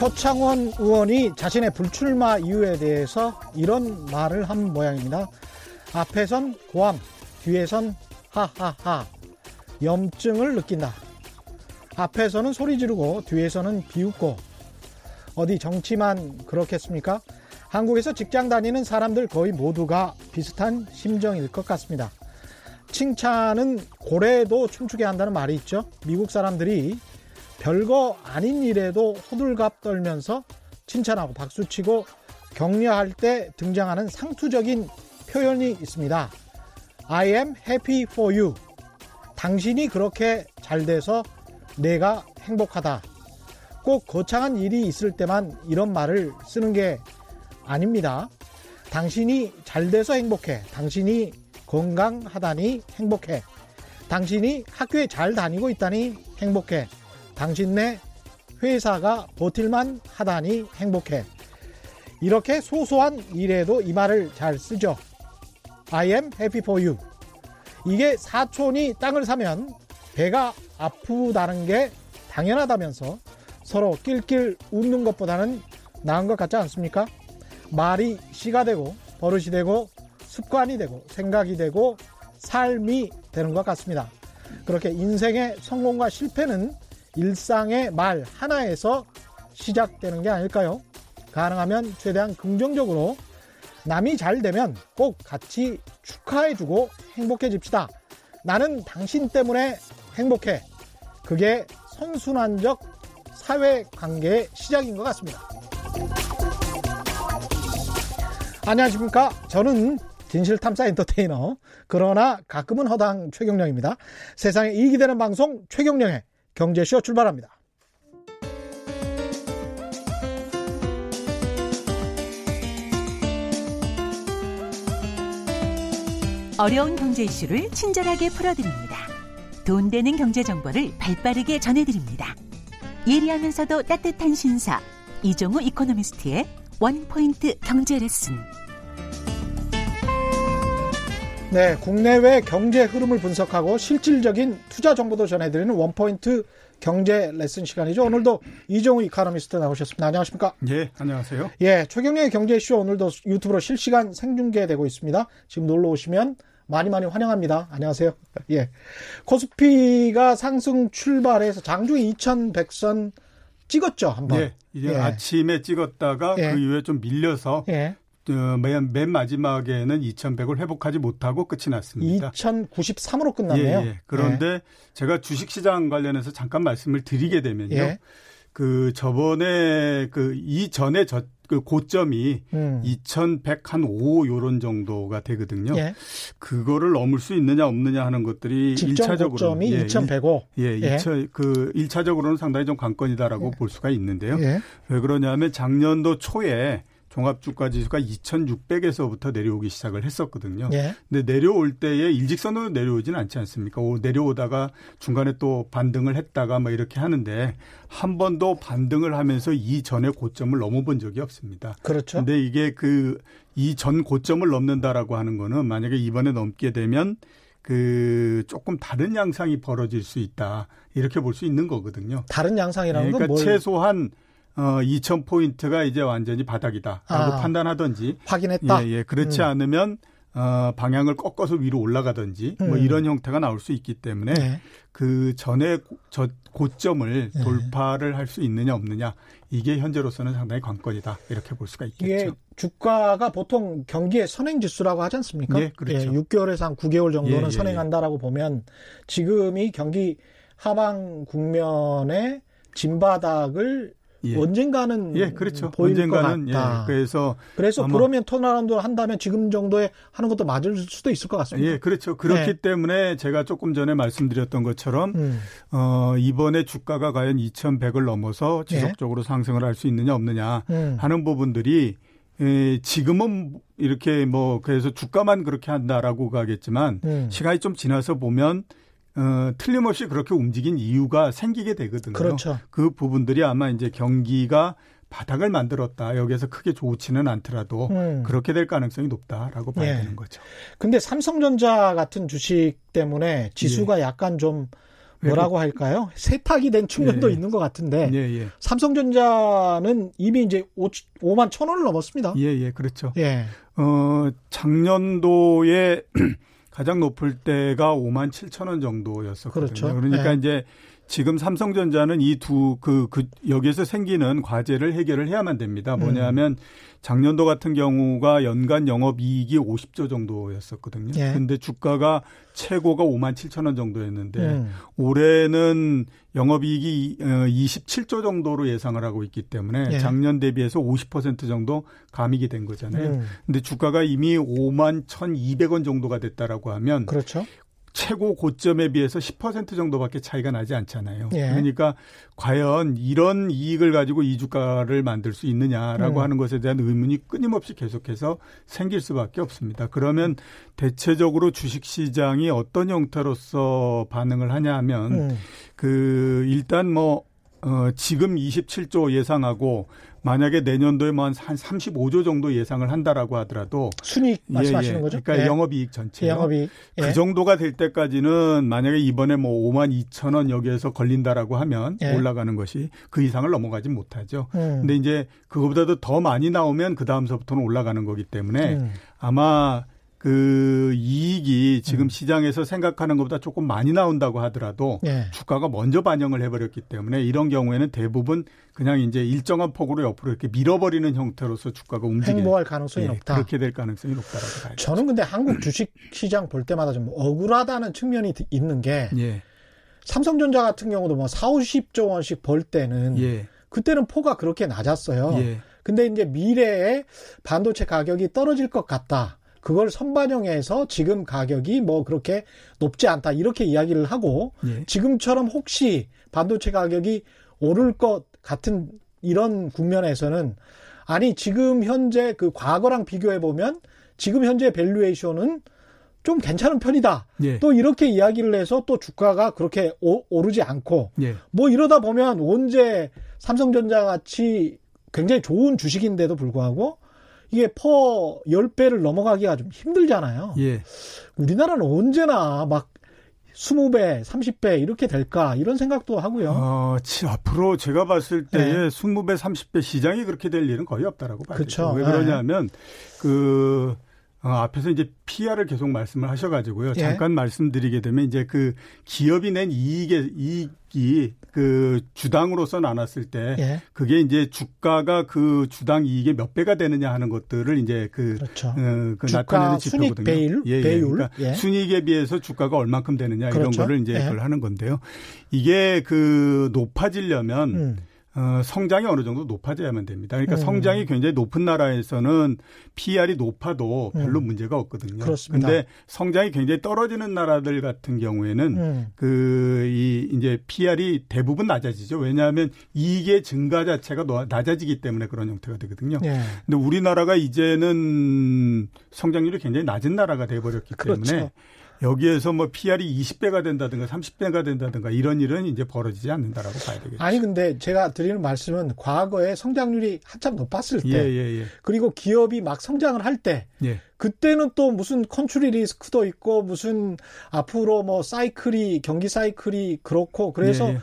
표창원 의원이 자신의 불출마 이유에 대해서 이런 말을 한 모양입니다. 앞에선 고함, 뒤에선 하하하. 염증을 느낀다. 앞에서는 소리 지르고 뒤에서는 비웃고 어디 정치만 그렇겠습니까? 한국에서 직장 다니는 사람들 거의 모두가 비슷한 심정일 것 같습니다. 칭찬은 고래도 춤추게 한다는 말이 있죠. 미국 사람들이 별거 아닌 일에도 호들갑 떨면서 칭찬하고 박수치고 격려할 때 등장하는 상투적인 표현이 있습니다. I am happy for you. 당신이 그렇게 잘 돼서 내가 행복하다. 꼭 거창한 일이 있을 때만 이런 말을 쓰는 게 아닙니다. 당신이 잘 돼서 행복해. 당신이 건강하다니 행복해. 당신이 학교에 잘 다니고 있다니 행복해. 당신네 회사가 버틸만 하다니 행복해. 이렇게 소소한 일에도 이 말을 잘 쓰죠. I am happy for you. 이게 사촌이 땅을 사면 배가 아프다는 게 당연하다면서 서로 낄낄 웃는 것보다는 나은 것 같지 않습니까? 말이 시가 되고 버릇이 되고 습관이 되고 생각이 되고 삶이 되는 것 같습니다. 그렇게 인생의 성공과 실패는 일상의 말 하나에서 시작되는 게 아닐까요? 가능하면 최대한 긍정적으로 남이 잘 되면 꼭 같이 축하해주고 행복해집시다. 나는 당신 때문에 행복해. 그게 선순환적 사회 관계의 시작인 것 같습니다. 안녕하십니까. 저는 진실탐사 엔터테이너, 그러나 가끔은 허당 최경령입니다. 세상에 이익이 되는 방송 최경령의 경제쇼 출발합니다. 어려운 경제 이슈를 친절하게 풀어드립니다. 돈 되는 경제 정보를 발빠르게 전해드립니다. 예리하면서도 따뜻한 신사 이종우 이코노미스트의 원포인트 경제 레슨. 네, 국내외 경제 흐름을 분석하고 실질적인 투자 정보도 전해드리는 원포인트 경제 레슨 시간이죠. 오늘도 이종우 이카노미스트 나오셨습니다. 안녕하십니까? 예, 안녕하세요. 예, 최경련의 경제쇼 오늘도 유튜브로 실시간 생중계되고 있습니다. 지금 놀러 오시면 많이 많이 환영합니다. 안녕하세요. 예. 코스피가 상승 출발해서 장중 2100선 찍었죠, 한 번. 예, 이제 예. 아침에 찍었다가 예. 그 이후에 좀 밀려서 예. 어, 맨, 맨 마지막에는 2100을 회복하지 못하고 끝이 났습니다. 2093으로 끝났네요. 예, 예. 그런데 예. 제가 주식시장 관련해서 잠깐 말씀을 드리게 되면요. 예. 그 저번에 그 이전에 저, 그 고점이 음. 2105 요런 정도가 되거든요. 예. 그거를 넘을 수 있느냐 없느냐 하는 것들이 1차적으로 고점이 예, 2105. 예, 예. 2차 그 1차적으로는 상당히 좀 관건이다라고 예. 볼 수가 있는데요. 예. 왜 그러냐면 작년도 초에 종합주가 지수가 2,600에서부터 내려오기 시작을 했었거든요. 예. 근데 내려올 때에 일직선으로 내려오지는 않지 않습니까? 오, 내려오다가 중간에 또 반등을 했다가 뭐 이렇게 하는데 한 번도 반등을 하면서 이 전의 고점을 넘어본 적이 없습니다. 그렇죠. 근데 이게 그 이전 고점을 넘는다라고 하는 거는 만약에 이번에 넘게 되면 그 조금 다른 양상이 벌어질 수 있다. 이렇게 볼 수 있는 거거든요. 다른 양상이라는 그러니까 건 뭘... 최소한 어, 2,000포인트가 이제 완전히 바닥이다라고 아, 판단하던지. 확인했다? 예, 예. 그렇지 음. 않으면, 어, 방향을 꺾어서 위로 올라가든지, 뭐 음. 뭐 이런 형태가 나올 수 있기 때문에 네. 그 전에 저 고점을 네. 돌파를 할 수 있느냐 없느냐, 이게 현재로서는 상당히 관건이다. 이렇게 볼 수가 있겠죠. 이게 주가가 보통 경기의 선행 지수라고 하지 않습니까? 예, 그렇죠. 예, 6개월에서 한 9개월 정도는 예, 예, 선행한다라고 보면 지금이 경기 하방 국면의 진바닥을 예. 언젠가는 예, 그렇죠. 보일 언젠가는 것 같다. 예, 그래서 그래서 그러면 턴어라운드를 한다면 지금 정도에 하는 것도 맞을 수도 있을 것 같습니다. 예, 그렇죠. 그렇기 네. 때문에 제가 조금 전에 말씀드렸던 것처럼 음. 어, 이번에 주가가 과연 2,100을 넘어서 예. 지속적으로 예. 상승을 할 수 있느냐 없느냐 음. 하는 부분들이 에, 지금은 이렇게 뭐 그래서 주가만 그렇게 한다라고 가겠지만 음. 시간이 좀 지나서 보면 어, 틀림없이 그렇게 움직인 이유가 생기게 되거든요. 그렇죠. 그 부분들이 아마 이제 경기가 바닥을 만들었다. 여기에서 크게 좋지는 않더라도 음. 그렇게 될 가능성이 높다라고 봐야 예. 되는 거죠. 근데 삼성전자 같은 주식 때문에 지수가 예. 약간 좀 뭐라고 할까요? 세탁이 된 측면도 예, 예. 있는 것 같은데 예, 예. 삼성전자는 이미 이제 5, 5만 천 원을 넘었습니다. 예, 예, 그렇죠. 예. 어, 작년도에 가장 높을 때가 5만 7천 원 정도였었거든요. 그렇죠. 그러니까 예. 이제 지금 삼성전자는 이 두 그 그 여기에서 생기는 과제를 해결을 해야만 됩니다. 뭐냐면 음. 작년도 같은 경우가 연간 영업 이익이 50조 정도였었거든요. 예. 근데 주가가 최고가 5만 7천 원 정도였는데 음. 올해는 영업 이익이 27조 어, 정도로 예상을 하고 있기 때문에 예. 작년 대비해서 50% 정도 감익이 된 거잖아요. 음. 근데 주가가 이미 5만 1,200원 정도가 됐다라고 하면 그렇죠. 최고 고점에 비해서 10% 정도밖에 차이가 나지 않잖아요. 예. 그러니까 과연 이런 이익을 가지고 이 주가를 만들 수 있느냐라고 음. 하는 것에 대한 의문이 끊임없이 계속해서 생길 수밖에 없습니다. 그러면 대체적으로 주식 시장이 어떤 형태로서 반응을 하냐 하면 음. 그 일단 뭐 어, 지금 27조 예상하고 만약에 내년도에 뭐한 35조 정도 예상을 한다라고 하더라도 순이익 말씀하시는 예, 예. 거죠? 그러니까 예. 영업이익 전체 영업이익 예. 그 정도가 될 때까지는 만약에 이번에 뭐 5만 2천 원 여기에서 걸린다라고 하면 예. 올라가는 것이 그 이상을 넘어가지 못하죠. 음. 근데 이제 그거보다도 더 많이 나오면 그 다음서부터는 올라가는 거기 때문에 음. 아마 그 이익이 지금 음. 시장에서 생각하는 것보다 조금 많이 나온다고 하더라도 예. 주가가 먼저 반영을 해버렸기 때문에 이런 경우에는 대부분 그냥 이제 일정한 폭으로 옆으로 이렇게 밀어버리는 형태로서 주가가 움직이는 행보할 가능성이 예, 높다. 그렇게 될 가능성이 높다라고 봐요. 저는 근데 한국 주식 시장 볼 때마다 좀 억울하다는 측면이 있는 게 예. 삼성전자 같은 경우도 뭐 4, 50조 원씩 벌 때는 예. 그때는 포가 그렇게 낮았어요. 예. 근데 이제 미래에 반도체 가격이 떨어질 것 같다. 그걸 선반영해서 지금 가격이 뭐 그렇게 높지 않다 이렇게 이야기를 하고 예. 지금처럼 혹시 반도체 가격이 오를 것 같은 이런 국면에서는 아니 지금 현재 그 과거랑 비교해 보면 지금 현재 밸류에이션은 좀 괜찮은 편이다. 예. 또 이렇게 이야기를 해서 또 주가가 그렇게 오, 르지 않고 예. 뭐 이러다 보면 언제 삼성전자 같이 굉장히 좋은 주식인데도 불구하고 이게 퍼 10배를 넘어가기가 좀 힘들잖아요. 예. 우리나라는 언제나 막 20배, 30배 이렇게 될까 이런 생각도 하고요. 어, 앞으로 제가 봤을 때에 네. 20배, 30배 시장이 그렇게 될 일은 거의 없다라고 봐요. 그렇죠. 왜 그러냐면 네. 그 어, 앞에서 이제 PR을 계속 말씀을 하셔가지고요. 예. 잠깐 말씀드리게 되면 이제 그 기업이 낸 이익의 이익이 그 주당으로서 나눴을 때 예. 그게 이제 주가가 그 주당 이익의 몇 배가 되느냐 하는 것들을 이제 그, 그렇죠. 어, 그 나타내는 지표거든요. 배율, 예, 예. 배율. 그러니까 예. 순이익에 비해서 주가가 얼만큼 되느냐 그렇죠. 이런 거를 이제 예. 그걸 하는 건데요. 이게 그 높아지려면 음. 어, 성장이 어느 정도 높아져야만 됩니다. 그러니까 음. 성장이 굉장히 높은 나라에서는 PR이 높아도 별로 음. 문제가 없거든요. 그렇습니다. 근데 성장이 굉장히 떨어지는 나라들 같은 경우에는 음. 그이 이제 PR이 대부분 낮아지죠. 왜냐하면 이익의 증가 자체가 낮아지기 때문에 그런 형태가 되거든요. 예. 근데 우리나라가 이제는 성장률이 굉장히 낮은 나라가 돼 버렸기 그렇죠. 때문에 여기에서 뭐 PER이 20배가 된다든가 30배가 된다든가 이런 일은 이제 벌어지지 않는다라고 봐야 되겠죠. 아니 근데 제가 드리는 말씀은 과거에 성장률이 한참 높았을 때 예, 예, 예. 그리고 기업이 막 성장을 할때 예. 그때는 또 무슨 country risk도 있고 무슨 앞으로 뭐 사이클이 경기 사이클이 그렇고 그래서 예, 예.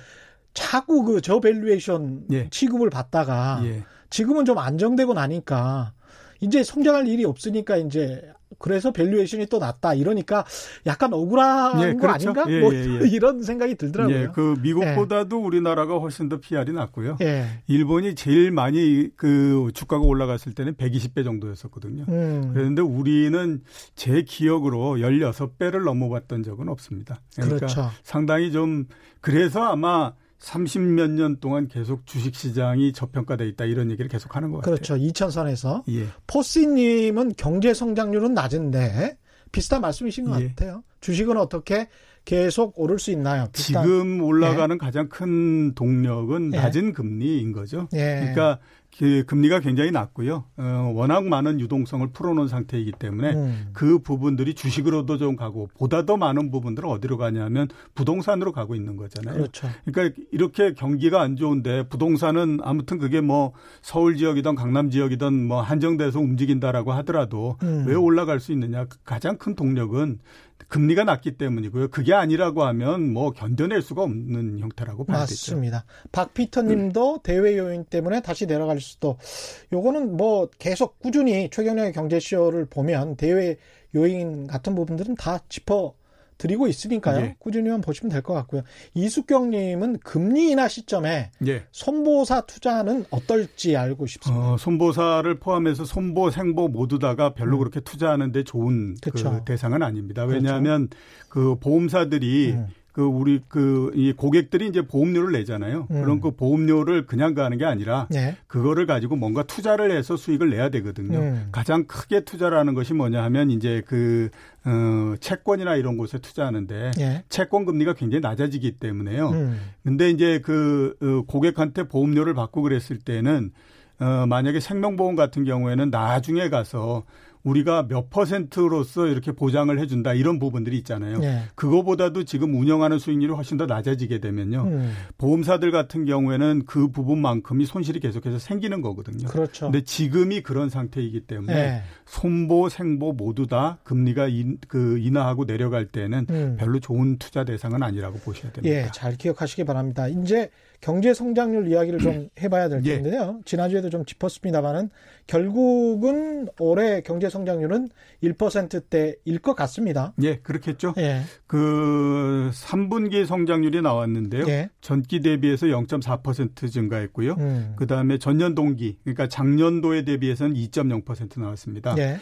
자꾸 그 저valuation 취급을 받다가 지금은 좀 안정되고 나니까 이제 성장할 일이 없으니까 이제 그래서 valuation이 또 낮다 이러니까 약간 억울한 예, 거 그렇죠. 아닌가? 예, 뭐 예, 예. 이런 생각이 들더라고요. 예, 그 미국보다도 예. 우리나라가 훨씬 더 PER이 낮고요. 예. 일본이 제일 많이 그 주가가 올라갔을 때는 120배 정도였었거든요. 음. 그런데 우리는 제 기억으로 16배를 넘어봤던 적은 없습니다. 그러니까 그렇죠. 상당히 좀 그래서 아마 30몇 년 동안 계속 주식 시장이 저평가돼 있다 이런 얘기를 계속 하는 것 그렇죠. 같아요. 그렇죠. 2000선에서 예. 포시님은 경제 성장률은 낮은데 비슷한 말씀이신 것 예. 같아요. 주식은 어떻게 계속 오를 수 있나요? 비슷한. 지금 올라가는 예. 가장 큰 동력은 예. 낮은 금리인 거죠. 예. 그러니까 그 금리가 굉장히 낮고요. 어, 워낙 많은 유동성을 풀어놓은 상태이기 때문에 음. 그 부분들이 주식으로도 좀 가고 보다 더 많은 부분들은 어디로 가냐면 부동산으로 가고 있는 거잖아요. 그렇죠. 그러니까 이렇게 경기가 안 좋은데 부동산은 아무튼 그게 뭐 서울 지역이든 강남 지역이든 뭐 한정돼서 움직인다라고 하더라도 음. 왜 올라갈 수 있느냐 가장 큰 동력은 금리가 낮기 때문이고요. 그게 아니라고 하면 뭐 견뎌낼 수가 없는 형태라고 봐야 맞습니다. 되죠. 박피터 님도 음. 대외 요인 때문에 다시 내려갈 수도 요거는 뭐 계속 꾸준히 최경영의 경제쇼를 보면 대외 요인 같은 부분들은 다 짚어 드리고 있으니까요. 예. 꾸준히 만 보시면 될 것 같고요. 이숙경 님은 금리 인하 시점에 예. 손보사 투자는 어떨지 알고 싶습니다. 어, 손보사를 포함해서 손보, 생보 모두 다가 별로 음. 그렇게 투자하는데 좋은 그 대상은 아닙니다. 왜냐하면 그렇죠. 그 보험사들이 음. 그 우리 그 이 고객들이 이제 보험료를 내잖아요. 음. 그런 그 보험료를 그냥 가는 게 아니라 네. 그거를 가지고 뭔가 투자를 해서 수익을 내야 되거든요. 음. 가장 크게 투자라는 것이 뭐냐 하면 이제 그 어, 채권이나 이런 곳에 투자하는데 네. 채권 금리가 굉장히 낮아지기 때문에요. 음. 근데 이제 그 어, 고객한테 보험료를 받고 그랬을 때는 어, 만약에 생명보험 같은 경우에는 나중에 가서 우리가 몇 퍼센트로서 이렇게 보장을 해준다 이런 부분들이 있잖아요. 네. 그거보다도 지금 운영하는 수익률이 훨씬 더 낮아지게 되면요. 음. 보험사들 같은 경우에는 그 부분만큼이 손실이 계속해서 생기는 거거든요. 그렇죠. 근데 지금이 그런 상태이기 때문에 네. 손보, 생보 모두 다 금리가 인, 그 인하하고 내려갈 때는 음. 별로 좋은 투자 대상은 아니라고 보셔야 됩니다. 예, 잘 기억하시기 바랍니다. 이제 경제 성장률 이야기를 좀 해봐야 될 예. 텐데요. 예. 지난주에도 좀 짚었습니다만은 결국은 올해 경제 성장률은 1%대일 것 같습니다. 예, 그렇겠죠. 예. 그 3분기 성장률이 나왔는데요. 예. 전기 대비해서 0.4% 증가했고요. 음. 그 다음에 전년 동기, 그러니까 작년도에 대비해서는 2.0% 나왔습니다. 예.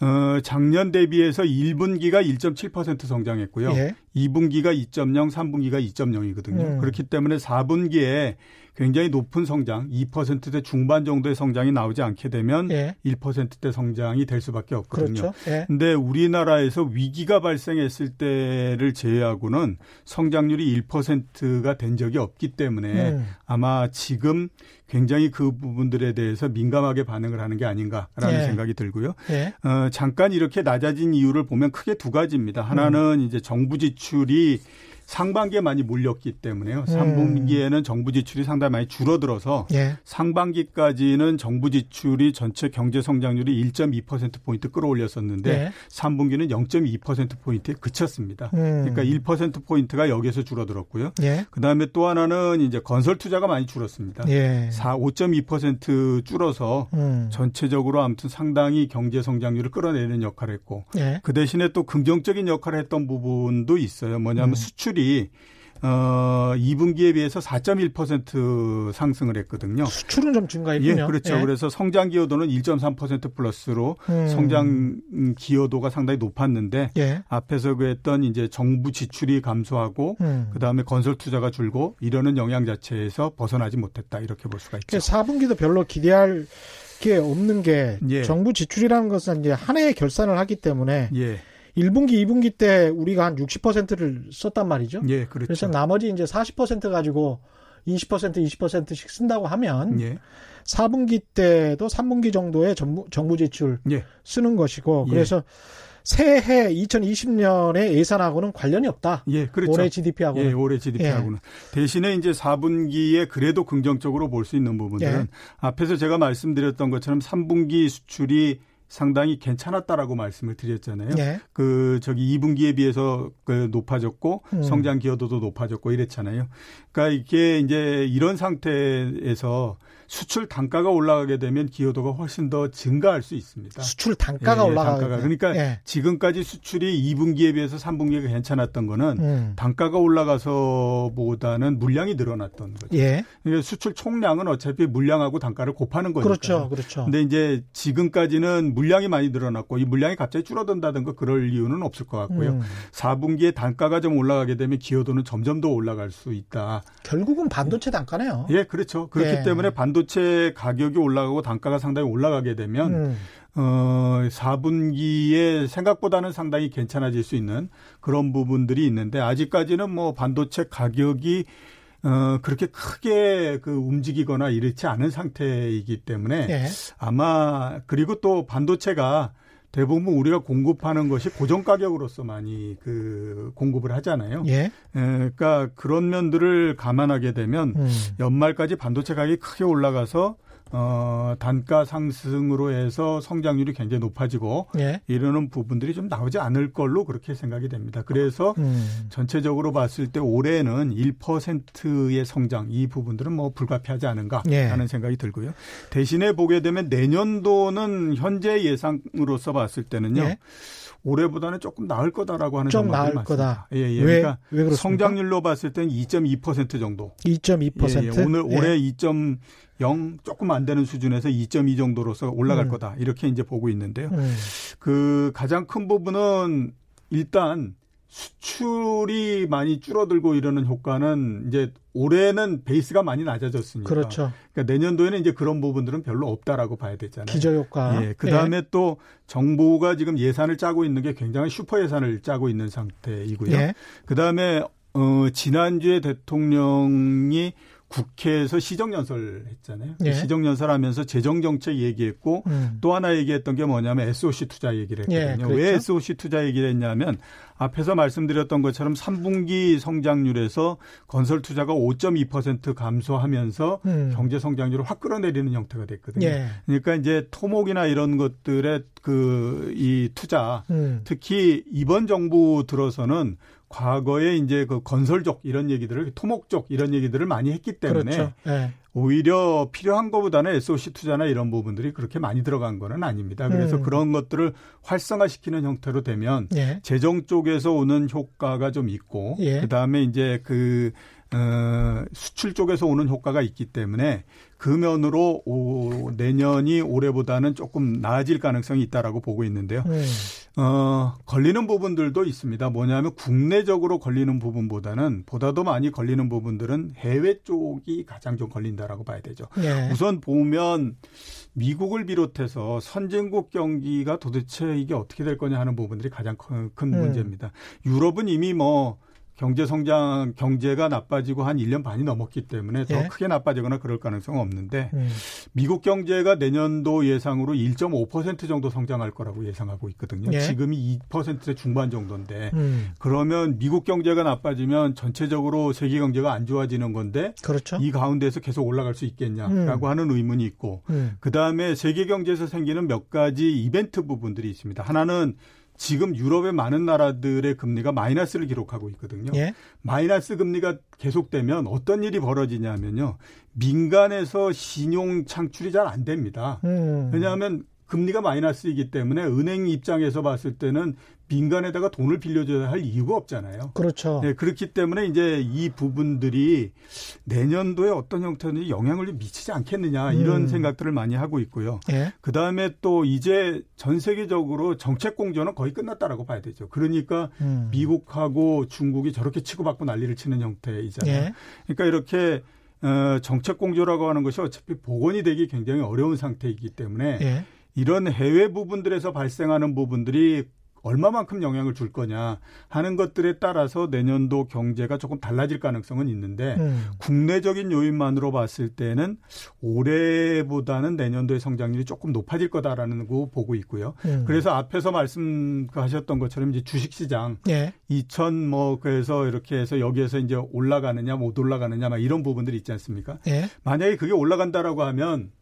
어, 작년 대비해서 1분기가 1.7% 성장했고요. 예. 2분기가 2.0, 3분기가 2.0이거든요. 음. 그렇기 때문에 4분기에 굉장히 높은 성장, 2%대 중반 정도의 성장이 나오지 않게 되면 예. 1%대 성장이 될 수밖에 없거든요. 그렇죠. 예. 근데 우리나라에서 위기가 발생했을 때를 제외하고는 성장률이 1%가 된 적이 없기 때문에 음. 아마 지금 굉장히 그 부분들에 대해서 민감하게 반응을 하는 게 아닌가라는 예. 생각이 들고요. 예. 어, 잠깐 이렇게 낮아진 이유를 보면 크게 두 가지입니다. 하나는 음. 이제 정부 지출이 상반기에 많이 몰렸기 때문에요. 3분기에는 음. 정부 지출이 상당히 많이 줄어들어서 예. 상반기까지는 정부 지출이 전체 경제 성장률이 1.2% 포인트 끌어올렸었는데 예. 3분기는 0.2% 포인트에 그쳤습니다. 음. 그러니까 1% 포인트가 여기에서 줄어들었고요. 예. 그다음에 또 하나는 이제 건설 투자가 많이 줄었습니다. 예. 4 5.2% 줄어서 음. 전체적으로 아무튼 상당히 경제 성장률을 끌어내는 역할을 했고 예. 그 대신에 또 긍정적인 역할을 했던 부분도 있어요. 뭐냐면 음. 수출 수출이 어 2분기에 비해서 4.1% 상승을 했거든요. 수출은 좀 증가했군요. 예, 그렇죠. 예. 그래서 성장 기여도는 1.3% 플러스로 음. 성장 기여도가 상당히 높았는데 예. 앞에서 그랬던 이제 정부 지출이 감소하고 음. 그다음에 건설 투자가 줄고 이러는 영향 자체에서 벗어나지 못했다 이렇게 볼 수가 있죠. 4분기도 별로 기대할 게 없는 게 예. 정부 지출이라는 것은 이제 한 해에 결산을 하기 때문에 예. 1분기, 2분기 때 우리가 한 60%를 썼단 말이죠. 예, 그렇죠. 그래서 나머지 이제 40% 가지고 20% 20%씩 쓴다고 하면 예. 4분기 때도 3분기 정도의 정부, 정부 지출 예. 쓰는 것이고 예. 그래서 새해 2020년에 예산하고는 관련이 없다. 예, 그렇죠. 올해 GDP하고는. 예, 올해 GDP하고는. 예. 대신에 이제 4분기에 그래도 긍정적으로 볼 수 있는 부분들은 예. 앞에서 제가 말씀드렸던 것처럼 3분기 수출이 상당히 괜찮았다라고 말씀을 드렸잖아요. 네. 그 저기 2분기에 비해서 그 높아졌고 음. 성장 기여도도 높아졌고 이랬잖아요. 그러니까 이게 이제 이런 상태에서 수출 단가가 올라가게 되면 기여도가 훨씬 더 증가할 수 있습니다. 수출 단가가 예, 올라가가 단가가. 그러니까 예. 지금까지 수출이 2분기에 비해서 3분기가 괜찮았던 거는 음. 단가가 올라가서보다는 물량이 늘어났던 거죠. 예. 그러니까 수출 총량은 어차피 물량하고 단가를 곱하는 거니까. 그렇죠. 그렇죠. 근데 이제 지금까지는 물량이 많이 늘어났고 이 물량이 갑자기 줄어든다든가 그럴 이유는 없을 것 같고요. 음. 4분기에 단가가 좀 올라가게 되면 기여도는 점점 더 올라갈 수 있다. 결국은 반도체 단가네요. 예, 그렇죠. 그렇기 예. 때문에 반도 체 가격이 올라가고 단가가 상당히 올라가게 되면 음. 어, 4분기에 생각보다는 상당히 괜찮아질 수 있는 그런 부분들이 있는데 아직까지는 뭐 반도체 가격이 어, 그렇게 크게 그 움직이거나 이렇지 않은 상태이기 때문에 예. 아마 그리고 또 반도체가 대부분 우리가 공급하는 것이 고정 가격으로서 많이 그 공급을 하잖아요. 예. 에, 그러니까 그런 면들을 감안하게 되면 음. 연말까지 반도체 가격이 크게 올라가서 어, 단가 상승으로 해서 성장률이 굉장히 높아지고 예. 이러는 부분들이 좀 나오지 않을 걸로 그렇게 생각이 됩니다. 그래서 음. 전체적으로 봤을 때 올해는 1%의 성장 이 부분들은 뭐 불가피하지 않은가 예. 하는 생각이 들고요. 대신에 보게 되면 내년도는 현재 예상으로서 봤을 때는요. 예. 올해보다는 조금 나을 거다라고 하는 좀 나을 거다. 예, 예. 왜, 그러니까 왜 성장률로 봤을 때는 2.2% 정도. 2.2%. 예, 예. 오늘 올해 2. 0 조금 안 되는 수준에서 2.2 정도로서 올라갈 음. 거다. 이렇게 이제 보고 있는데요. 음. 그 가장 큰 부분은 일단 수출이 많이 줄어들고 이러는 효과는 이제 올해는 베이스가 많이 낮아졌으니까. 그렇죠. 그러니까 내년도에는 이제 그런 부분들은 별로 없다라고 봐야 되잖아요. 기저효과. 예. 그 다음에 예. 또 정부가 지금 예산을 짜고 있는 게 굉장히 슈퍼 예산을 짜고 있는 상태이고요. 예. 그 다음에 어, 지난주에 대통령이 국회에서 시정연설 했잖아요. 예. 시정연설 하면서 재정정책 얘기했고 음. 또 하나 얘기했던 게 뭐냐면 SOC 투자 얘기를 했거든요. 예, 왜 SOC 투자 얘기를 했냐면 앞에서 말씀드렸던 것처럼 3분기 성장률에서 건설 투자가 5.2% 감소하면서 음. 경제 성장률을 확 끌어내리는 형태가 됐거든요. 예. 그러니까 이제 토목이나 이런 것들의 그 이 투자 음. 특히 이번 정부 들어서는 과거에 이제 그 건설족 이런 얘기들을 토목족 이런 얘기들을 많이 했기 때문에 그렇죠. 네. 오히려 필요한 것보다는 SOC 투자나 이런 부분들이 그렇게 많이 들어간 거는 아닙니다. 그래서 음. 그런 것들을 활성화시키는 형태로 되면 예. 재정 쪽에서 오는 효과가 좀 있고 예. 그다음에 이제 그 어, 수출 쪽에서 오는 효과가 있기 때문에 그 면으로 오, 내년이 올해보다는 조금 나아질 가능성이 있다라고 보고 있는데요. 네. 어, 걸리는 부분들도 있습니다. 뭐냐면 국내적으로 걸리는 부분보다는 보다도 많이 걸리는 부분들은 해외 쪽이 가장 좀 걸린다라고 봐야 되죠. 네. 우선 보면 미국을 비롯해서 선진국 경기가 도대체 이게 어떻게 될 거냐 하는 부분들이 가장 큰, 큰 음. 문제입니다. 유럽은 이미 뭐 경제 성장 경제가 나빠지고 한 1년 반이 넘었기 때문에 더 예. 크게 나빠지거나 그럴 가능성은 없는데 음. 미국 경제가 내년도 예상으로 1.5% 정도 성장할 거라고 예상하고 있거든요. 예. 지금이 2%대 중반 정도인데 음. 그러면 미국 경제가 나빠지면 전체적으로 세계 경제가 안 좋아지는 건데 그렇죠. 이 가운데서 계속 올라갈 수 있겠냐라고 음. 하는 의문이 있고 음. 그다음에 세계 경제에서 생기는 몇 가지 이벤트 부분들이 있습니다. 하나는 지금 유럽의 많은 나라들의 금리가 마이너스를 기록하고 있거든요. 예? 마이너스 금리가 계속되면 어떤 일이 벌어지냐면요. 민간에서 신용 창출이 잘 안 됩니다. 음. 왜냐하면 금리가 마이너스이기 때문에 은행 입장에서 봤을 때는 민간에다가 돈을 빌려줘야 할 이유가 없잖아요. 그렇죠. 네, 그렇기 때문에 이제 이 부분들이 내년도에 어떤 형태는 영향을 미치지 않겠느냐 이런 음. 생각들을 많이 하고 있고요. 예? 그 다음에 또 이제 전 세계적으로 정책 공조는 거의 끝났다라고 봐야 되죠. 그러니까 음. 미국하고 중국이 저렇게 치고받고 난리를 치는 형태이잖아요. 예? 그러니까 이렇게 어, 정책 공조라고 하는 것이 어차피 복원이 되기 굉장히 어려운 상태이기 때문에 예? 이런 해외 부분들에서 발생하는 부분들이 얼마만큼 영향을 줄 거냐 하는 것들에 따라서 내년도 경제가 조금 달라질 가능성은 있는데 음. 국내적인 요인만으로 봤을 때는 올해보다는 내년도의 성장률이 조금 높아질 거다라는 거 보고 있고요. 음. 그래서 앞에서 말씀하셨던 것처럼 이제 주식시장 예. 2천 뭐 그래서 이렇게 해서 여기에서 이제 올라가느냐 못 올라가느냐 막 이런 부분들이 있지 않습니까? 예. 만약에 그게 올라간다라고 하면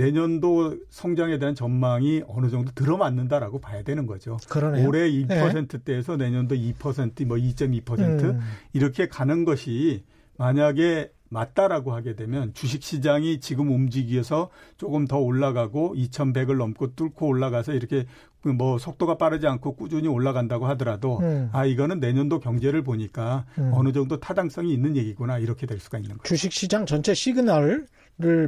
내년도 성장에 대한 전망이 어느 정도 들어맞는다라고 봐야 되는 거죠. 그러네요. 올해 2%대에서 네. 내년도 2%, 뭐 2.2% 음. 이렇게 가는 것이 만약에 맞다라고 하게 되면 주식 시장이 지금 움직여서 조금 더 올라가고 2,100을 넘고 뚫고 올라가서 이렇게 뭐 속도가 빠르지 않고 꾸준히 올라간다고 하더라도 음. 아 이거는 내년도 경제를 보니까 음. 어느 정도 타당성이 있는 얘기구나 이렇게 될 수가 있는 거죠. 주식 시장 전체 시그널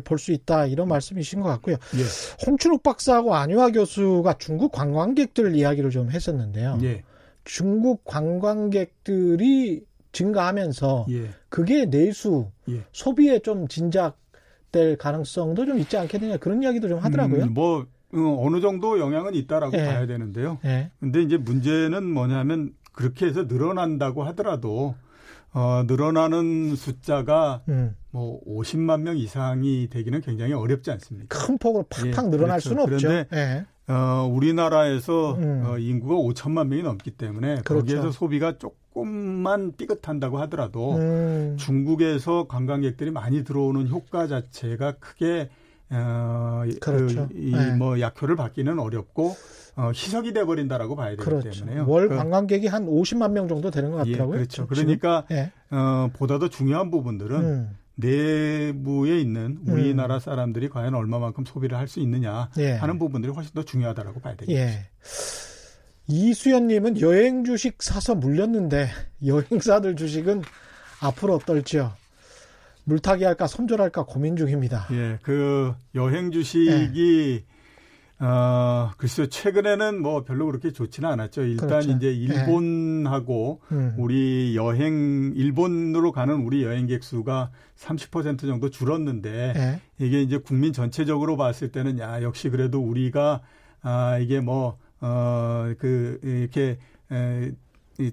볼 수 있다 이런 말씀이신 것 같고요. 예. 홍춘욱 박사하고 안유아 교수가 중국 관광객들 이야기를 좀 했었는데요. 예. 중국 관광객들이 증가하면서 예. 그게 내수 예. 소비에 좀 진작될 가능성도 좀 있지 않겠느냐 그런 이야기도 좀 하더라고요. 음, 뭐 어, 어느 정도 영향은 있다라고 예. 봐야 되는데요. 예. 근데 이제 문제는 뭐냐면 그렇게 해서 늘어난다고 하더라도 어, 늘어나는 숫자가 음. 뭐 50만 명 이상이 되기는 굉장히 어렵지 않습니다. 큰 폭으로 팍팍 예, 늘어날 그렇죠. 수는 없죠. 그런데 예. 어, 우리나라에서 음. 어, 인구가 5천만 명이 넘기 때문에 그렇죠. 거기에서 소비가 조금만 삐끗한다고 하더라도 음. 중국에서 관광객들이 많이 들어오는 효과 자체가 크게 어, 그 그렇죠. 그, 이뭐 네. 약효를 받기는 어렵고 어, 희석이 돼 버린다라고 봐야 되기 그렇죠. 때문에요. 월 그, 관광객이 한 50만 명 정도 되는 것 예, 같더라고요. 예, 그렇죠. 그러니까 네. 어, 보다 더 중요한 부분들은 음. 내부에 있는 우리나라 음. 사람들이 과연 얼마만큼 소비를 할 수 있느냐 예. 하는 부분들이 훨씬 더 중요하다라고 봐야 되겠죠. 예. 이수연님은 여행 주식 사서 물렸는데 여행사들 주식은 앞으로 어떨지요? 물타기 할까 손절할까 고민 중입니다. 예, 그 여행 주식이 예. 어, 글쎄요, 최근에는 뭐 별로 그렇게 좋지는 않았죠. 일단 그렇죠. 이제 예. 일본하고 네. 음. 우리 여행, 일본으로 가는 우리 여행객 수가 30% 정도 줄었는데 네. 이게 이제 국민 전체적으로 봤을 때는 야, 역시 그래도 우리가 아, 이게 뭐, 어, 그, 이렇게, 에,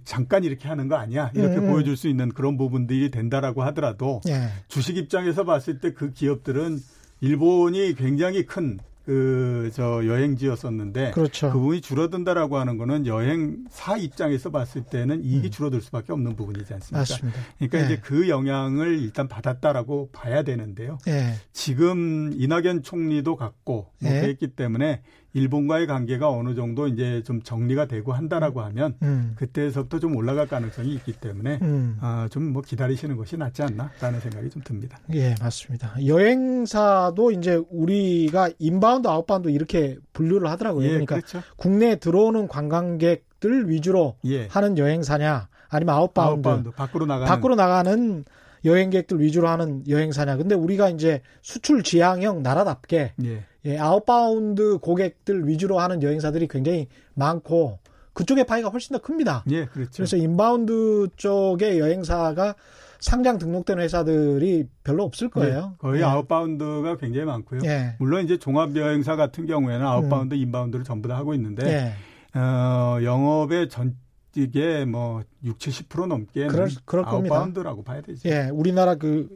잠깐 이렇게 하는 거 아니야 이렇게 음. 보여줄 수 있는 그런 부분들이 된다라고 하더라도 예. 주식 입장에서 봤을 때 그 기업들은 일본이 굉장히 큰 그 저 여행지였었는데 그렇죠. 그 부분이 줄어든다라고 하는 거는 여행사 입장에서 봤을 때는 이익이 음. 줄어들 수밖에 없는 부분이지 않습니까? 맞습니다. 그러니까 네. 이제 그 영향을 일단 받았다라고 봐야 되는데요. 네. 지금 이낙연 총리도 갖고 뭐 네. 그랬기 때문에 일본과의 관계가 어느 정도 이제 좀 정리가 되고 한다라고 하면 음. 그때서부터 좀 올라갈 가능성이 있기 때문에 음. 아, 좀 뭐 기다리시는 것이 낫지 않나라는 생각이 좀 듭니다. 예, 맞습니다. 여행사도 이제 우리가 inbound outbound 이렇게 분류를 하더라고요. 예, 그러니까 그렇죠. 국내에 들어오는 관광객들 위주로 예. 하는 여행사냐 아니면 outbound, outbound 밖으로 나가는 밖으로 나가는 여행객들 위주로 하는 여행사냐. 근데 우리가 이제 수출 지향형 나라답게 예. 예, outbound 고객들 위주로 하는 여행사들이 굉장히 많고 그쪽의 파이가 훨씬 더 큽니다. 예, 그렇죠. 그래서 inbound 쪽의 여행사가 상장 등록된 회사들이 별로 없을 거예요. 네, 거의 예. outbound가 굉장히 많고요. 예. 물론 이제 종합 여행사 같은 경우에는 outbound, 음. inbound를 전부 다 하고 있는데 예. 어, 영업의 전 이게 뭐 60, 70% 넘게 그럴, 그럴 outbound라고 봐야 되죠. 예, 우리나라 그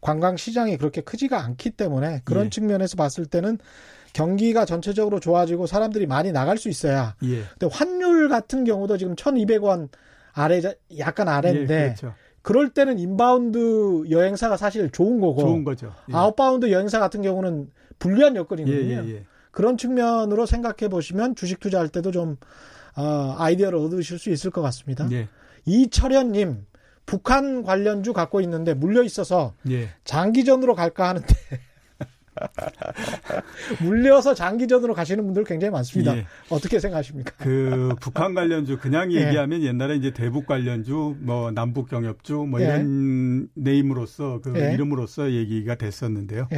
관광 시장이 그렇게 크지가 않기 때문에 그런 예. 측면에서 봤을 때는 경기가 전체적으로 좋아지고 사람들이 많이 나갈 수 있어야. 예. 근데 환율 같은 경우도 지금 1,200원 아래 약간 아래인데 예, 그렇죠. 그럴 때는 inbound 여행사가 사실 좋은 거고 좋은 거죠. 예. outbound 여행사 같은 경우는 불리한 여건이거든요. 예, 예, 그런 측면으로 생각해 보시면 주식 투자할 때도 좀 어, 아이디어를 얻으실 수 있을 것 같습니다. 예. 이철현님 북한 관련주 갖고 있는데 물려 있어서 예. 장기전으로 갈까 하는데 물려서 장기전으로 가시는 분들 굉장히 많습니다. 예. 어떻게 생각하십니까? 그 북한 관련주 그냥 예. 얘기하면 예. 옛날에 이제 대북 관련주, 뭐 남북 경협주 뭐 예. 이런 네임으로서 그 예. 이름으로서 얘기가 됐었는데요.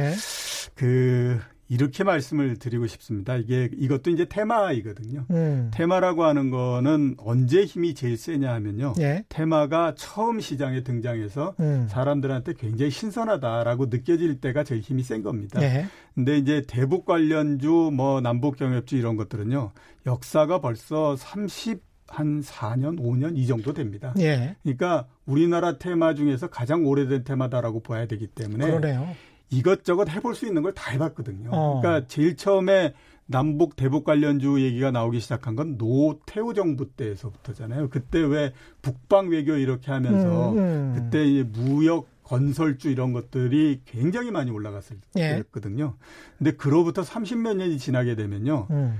그 이렇게 말씀을 드리고 싶습니다. 이게 이것도 이제 테마이거든요. 음. 테마라고 하는 거는 언제 힘이 제일 세냐 하면요. 예. 테마가 처음 시장에 등장해서 음. 사람들한테 굉장히 신선하다라고 느껴질 때가 제일 힘이 센 겁니다. 예. 근데 이제 대북 관련주 뭐 남북 경협주 이런 것들은요. 역사가 벌써 30한 4년, 5년 이 정도 됩니다. 예. 그러니까 우리나라 테마 중에서 가장 오래된 테마다라고 봐야 되기 때문에 그러네요. 이것저것 해볼 수 있는 걸 다 해봤거든요. 어. 그러니까 제일 처음에 남북 대북 관련주 얘기가 나오기 시작한 건 노태우 정부 때에서부터잖아요. 그때 왜 북방 외교 이렇게 하면서 음, 음. 그때 이제 무역 건설주 이런 것들이 굉장히 많이 올라갔을 예. 때였거든요. 근데 그로부터 30몇 년이 지나게 되면요. 음.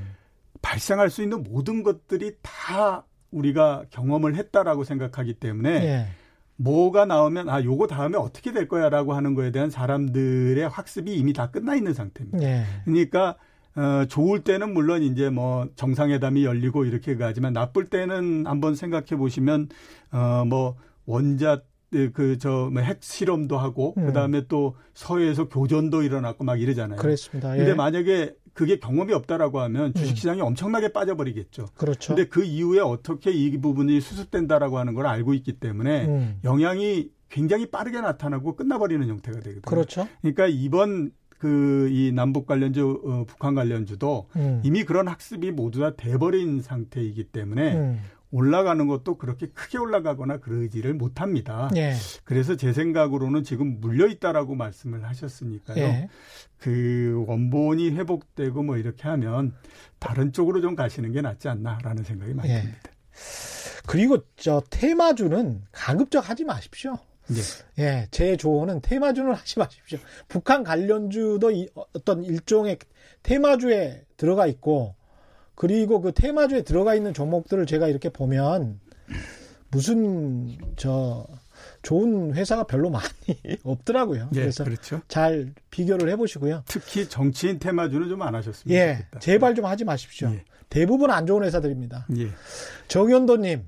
발생할 수 있는 모든 것들이 다 우리가 경험을 했다라고 생각하기 때문에 예. 뭐가 나오면 아 요거 다음에 어떻게 될 거야라고 하는 거에 대한 사람들의 학습이 이미 다 끝나 있는 상태입니다. 네. 그러니까 어 좋을 때는 물론 이제 뭐 정상회담이 열리고 이렇게 가지만 나쁠 때는 한번 생각해 보시면 어 뭐 원자 그저 뭐 핵실험도 하고 음. 그다음에 또 서해에서 교전도 일어났고 막 이러잖아요. 그렇습니다. 예. 근데 만약에 그게 경험이 없다라고 하면 주식시장이 음. 엄청나게 빠져버리겠죠. 그렇죠. 근데 그 이후에 어떻게 이 부분이 수습된다라고 하는 걸 알고 있기 때문에 음. 영향이 굉장히 빠르게 나타나고 끝나버리는 형태가 되거든요. 그렇죠. 그러니까 이번 그 이 남북 관련주, 어, 북한 관련주도 음. 이미 그런 학습이 모두 다 돼버린 상태이기 때문에 음. 올라가는 것도 그렇게 크게 올라가거나 그러지를 못합니다. 예. 그래서 제 생각으로는 지금 물려 있다라고 말씀을 하셨으니까요. 예. 그 원본이 회복되고 뭐 이렇게 하면 다른 쪽으로 좀 가시는 게 낫지 않나라는 생각이 많이 예. 듭니다. 그리고 저 테마주는 가급적 하지 마십시오. 예. 예, 제 조언은 테마주는 하지 마십시오. 북한 관련주도 이, 어떤 일종의 테마주에 들어가 있고 그리고 그 테마주에 들어가 있는 종목들을 제가 이렇게 보면 무슨 저 좋은 회사가 별로 많이 없더라고요. 예, 그래서 그렇죠. 잘 비교를 해보시고요. 특히 정치인 테마주는 좀 안 하셨으면 예, 좋겠다. 제발 좀 하지 마십시오. 예. 대부분 안 좋은 회사들입니다. 예. 정현도님,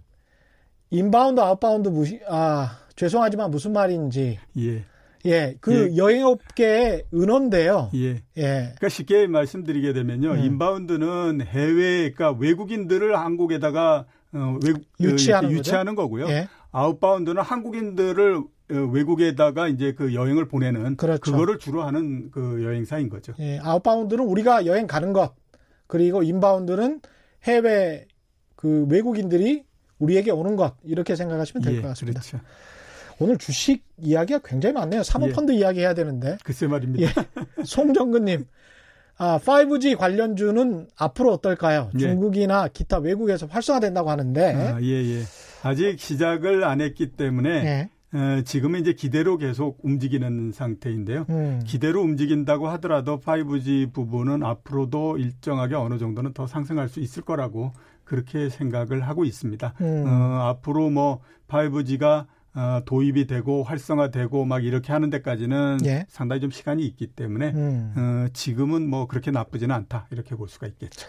inbound, outbound 무시, 아, 죄송하지만 무슨 말인지. 예. 예, 그 예. 여행업계의 용어인데요. 예. 예. 그러니까 쉽게 말씀드리게 되면요. 음. inbound는 해외, 그러니까 외국인들을 한국에다가 어, 외, 유치하는, 유치하는 거고요. 예. outbound는 한국인들을 어, 외국에다가 이제 그 여행을 보내는 그렇죠. 그거를 주로 하는 그 여행사인 거죠. 예, outbound는 우리가 여행 가는 것 그리고 inbound는 해외 그 외국인들이 우리에게 오는 것 이렇게 생각하시면 될것 예, 같습니다. 그렇죠. 오늘 주식 이야기가 굉장히 많네요. 사모펀드 예. 이야기 해야 되는데. 글쎄 말입니다. 예. 송정근님, 아, 5G 관련주는 앞으로 어떨까요? 예. 중국이나 기타 외국에서 활성화된다고 하는데. 아, 예, 예. 아직 시작을 안 했기 때문에 예. 어, 지금은 이제 기대로 계속 움직이는 상태인데요. 음. 기대로 움직인다고 하더라도 5G 부분은 앞으로도 일정하게 어느 정도는 더 상승할 수 있을 거라고 그렇게 생각을 하고 있습니다. 음. 어, 앞으로 뭐 5G가 어, 도입이 되고 활성화되고 막 이렇게 하는 데까지는 예. 상당히 좀 시간이 있기 때문에 음. 어, 지금은 뭐 그렇게 나쁘지는 않다 이렇게 볼 수가 있겠죠.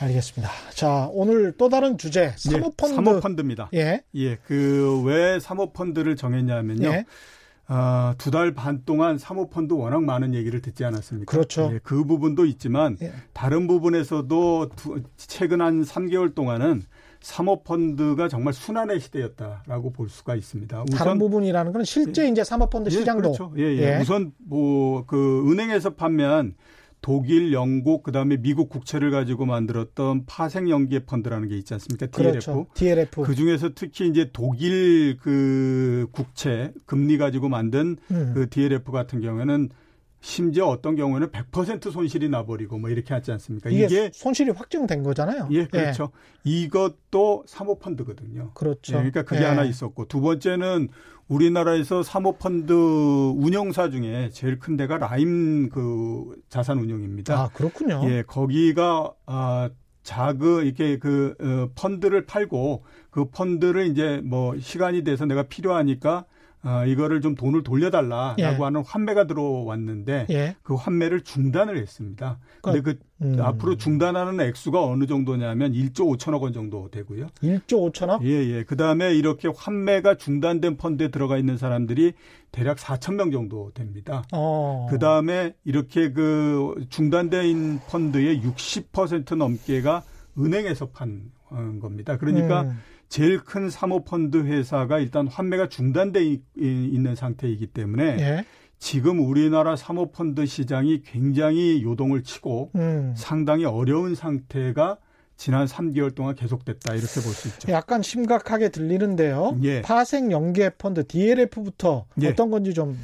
알겠습니다. 자 오늘 또 다른 주제 예, 사모펀드. 예, 사모펀드입니다. 예. 예. 그 왜 사모펀드를 정했냐면요. 예. 어, 두달 반 동안 사모펀드 워낙 많은 얘기를 듣지 않았습니까? 그렇죠. 예, 그 부분도 있지만 예. 다른 부분에서도 두, 최근 한 3개월 동안은 사모펀드가 정말 순환의 시대였다라고 볼 수가 있습니다. 우선, 다른 부분이라는 건 실제 예, 이제 사모펀드 시장도 예, 그렇죠. 예, 예. 예. 우선 뭐 그 은행에서 판매한 독일, 영국, 그다음에 미국 국채를 가지고 만들었던 파생 연계 펀드라는 게 있지 않습니까? DLF. 그렇죠. DLF. 그 중에서 특히 이제 독일 그 국채 금리 가지고 만든 음. 그 DLF 같은 경우에는 심지어 어떤 경우에는 100% 손실이 나버리고 뭐 이렇게 하지 않습니까? 이게, 이게 손실이 확정된 거잖아요. 예, 그렇죠. 예. 이것도 사모펀드거든요. 그렇죠. 예, 그러니까 그게 예. 하나 있었고 두 번째는 우리나라에서 사모펀드 운영사 중에 제일 큰 데가 라임 그 자산 운용입니다. 아 그렇군요. 예, 거기가 아 자그 이렇게 그 어, 펀드를 팔고 그 펀드를 이제 뭐 시간이 돼서 내가 필요하니까 어, 이거를 좀 돈을 돌려달라라고 예. 하는 환매가 들어왔는데 예. 그 환매를 중단을 했습니다. 근데 그 음. 앞으로 중단하는 액수가 어느 정도냐면 1조 5천억 원 정도 되고요. 1조 5천억? 예, 예. 그 다음에 이렇게 환매가 중단된 펀드에 들어가 있는 사람들이 대략 4천 명 정도 됩니다. 어. 그 다음에 이렇게 그 중단된 펀드의 60% 넘게가 은행에서 판 겁니다. 그러니까 음. 제일 큰 사모펀드 회사가 일단 환매가 중단돼 있는 상태이기 때문에 예. 지금 우리나라 사모펀드 시장이 굉장히 요동을 치고 음. 상당히 어려운 상태가 지난 3개월 동안 계속됐다 이렇게 볼 수 있죠. 약간 심각하게 들리는데요. 예. 파생 연계 펀드 DLF부터 예. 어떤 건지 좀